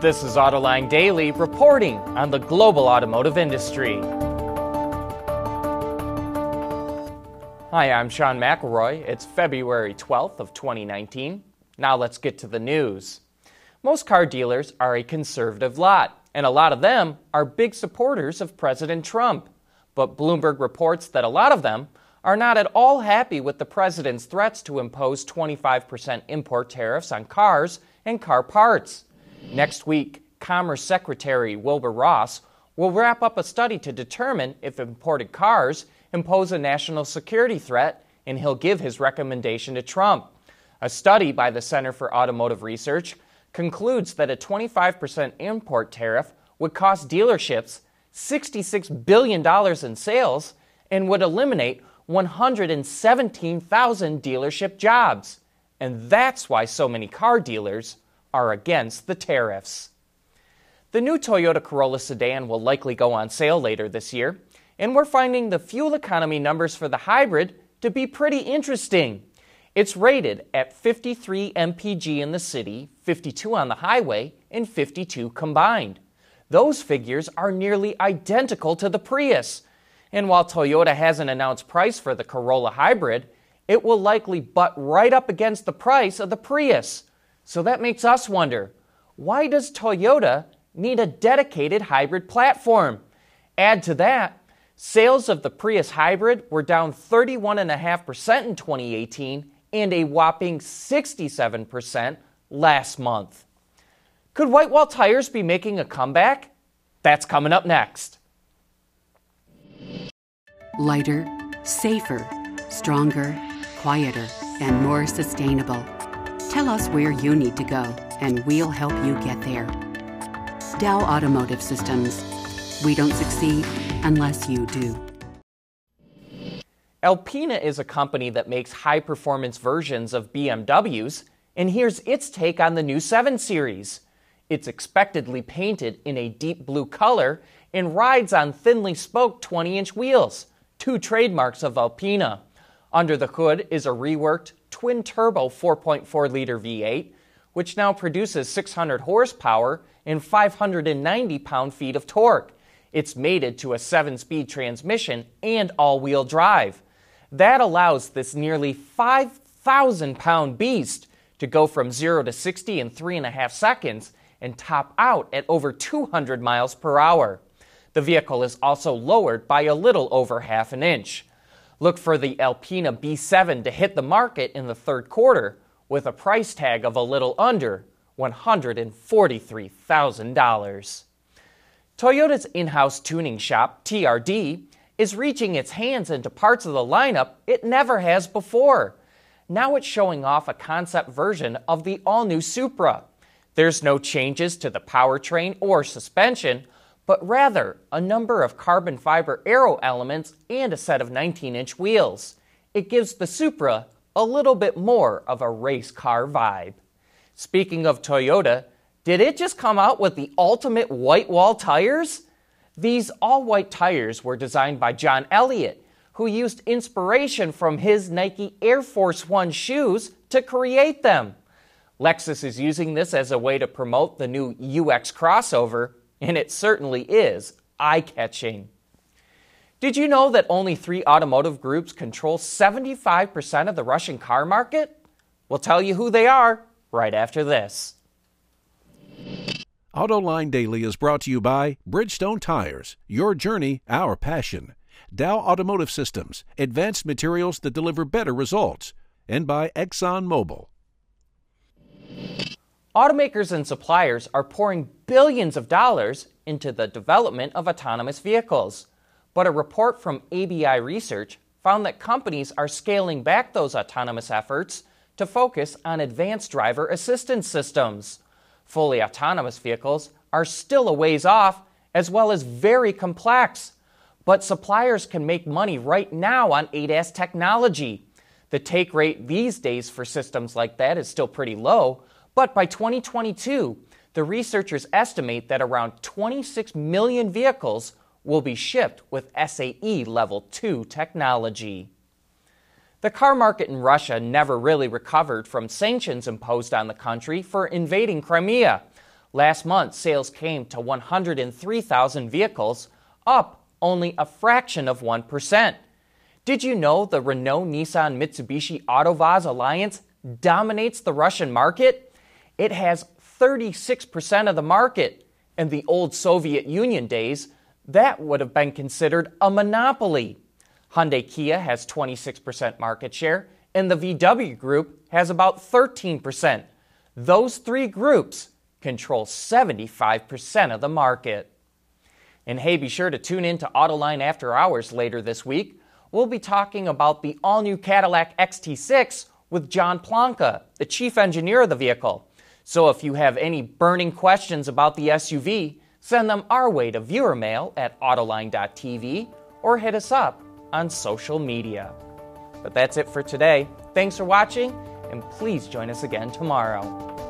This is Autoline Daily reporting on the global automotive industry. Hi, I'm Sean McElroy. It's February 12th of 2019. Now let's get to the news. Most car dealers are a conservative lot, and a lot of them are big supporters of President Trump. But Bloomberg reports that a lot of them are not at all happy with the president's threats to impose 25% import tariffs on cars and car parts. Next week, Commerce Secretary Wilbur Ross will wrap up a study to determine if imported cars impose a national security threat, and he'll give his recommendation to Trump. A study by the Center for Automotive Research concludes that a 25% import tariff would cost dealerships $66 billion in sales and would eliminate 117,000 dealership jobs. And that's why so many car dealers are against the tariffs. The new Toyota Corolla sedan will likely go on sale later this year, and we're finding the fuel economy numbers for the hybrid to be pretty interesting. It's rated at 53 mpg in the city, 52 on the highway, and 52 combined. Those figures are nearly identical to the Prius, and while Toyota hasn't announced price for the Corolla hybrid, it will likely butt right up against the price of the Prius. So that makes us wonder why does Toyota need a dedicated hybrid platform? Add to that, sales of the Prius hybrid were down 31.5% in 2018 and a whopping 67% last month. Could Whitewall Tires be making a comeback? That's coming up next lighter, safer, stronger, quieter, and more sustainable. Tell us where you need to go, and we'll help you get there. Dow Automotive Systems. We don't succeed unless you do. Alpina is a company that makes high performance versions of BMWs, and here's its take on the new 7 Series. It's expectedly painted in a deep blue color and rides on thinly spoked 20 inch wheels two trademarks of Alpina. Under the hood is a reworked twin turbo 4.4 liter V8, which now produces 600 horsepower and 590 pound feet of torque. It's mated to a 7 speed transmission and all wheel drive. That allows this nearly 5,000 pound beast to go from 0 to 60 in 3.5 seconds and top out at over 200 miles per hour. The vehicle is also lowered by a little over half an inch. Look for the Alpina B7 to hit the market in the third quarter with a price tag of a little under $143,000. Toyota's in house tuning shop, TRD, is reaching its hands into parts of the lineup it never has before. Now it's showing off a concept version of the all new Supra. There's no changes to the powertrain or suspension, but rather a number of carbon fiber aero elements and a set of 19 inch wheels. It gives the Supra a little bit more of a race car vibe. Speaking of Toyota, did it just come out with the ultimate white wall tires? These all white tires were designed by John Elliott, who used inspiration from his Nike Air Force One shoes to create them. Lexus is using this as a way to promote the new UX crossover, and it certainly is eye catching. Did you know that only three automotive groups control 75% of the Russian car market? We'll tell you who they are right after this. AutoLine Daily is brought to you by Bridgestone Tires, your journey, our passion. Dow Automotive Systems, advanced materials that deliver better results. And by ExxonMobil. Automakers and suppliers are pouring billions of dollars into the development of autonomous vehicles. But a report from ABI Research found that companies are scaling back those autonomous efforts to focus on advanced driver assistance systems. Fully autonomous vehicles are still a ways off, as well as very complex. But suppliers can make money right now on ADAS technology. The take rate these days for systems like that is still pretty low, but by 2022, the researchers estimate that around 26 million vehicles will be shipped with SAE Level 2 technology. The car market in Russia never really recovered from sanctions imposed on the country for invading Crimea. Last month, sales came to 103,000 vehicles, up only a fraction of 1%. Did you know the Renault Nissan Mitsubishi Autovaz alliance dominates the Russian market? It has 36% of the market. In the old Soviet Union days, that would have been considered a monopoly. Hyundai Kia has 26% market share, and the VW Group has about 13%. Those three groups control 75% of the market. And hey, be sure to tune in to Autoline After Hours later this week. We'll be talking about the all new Cadillac XT6 with John Plonka, the chief engineer of the vehicle. So if you have any burning questions about the SUV, send them our way to viewer mail at autoline.tv or hit us up on social media. But that's it for today. Thanks for watching, and please join us again tomorrow.